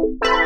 Bye.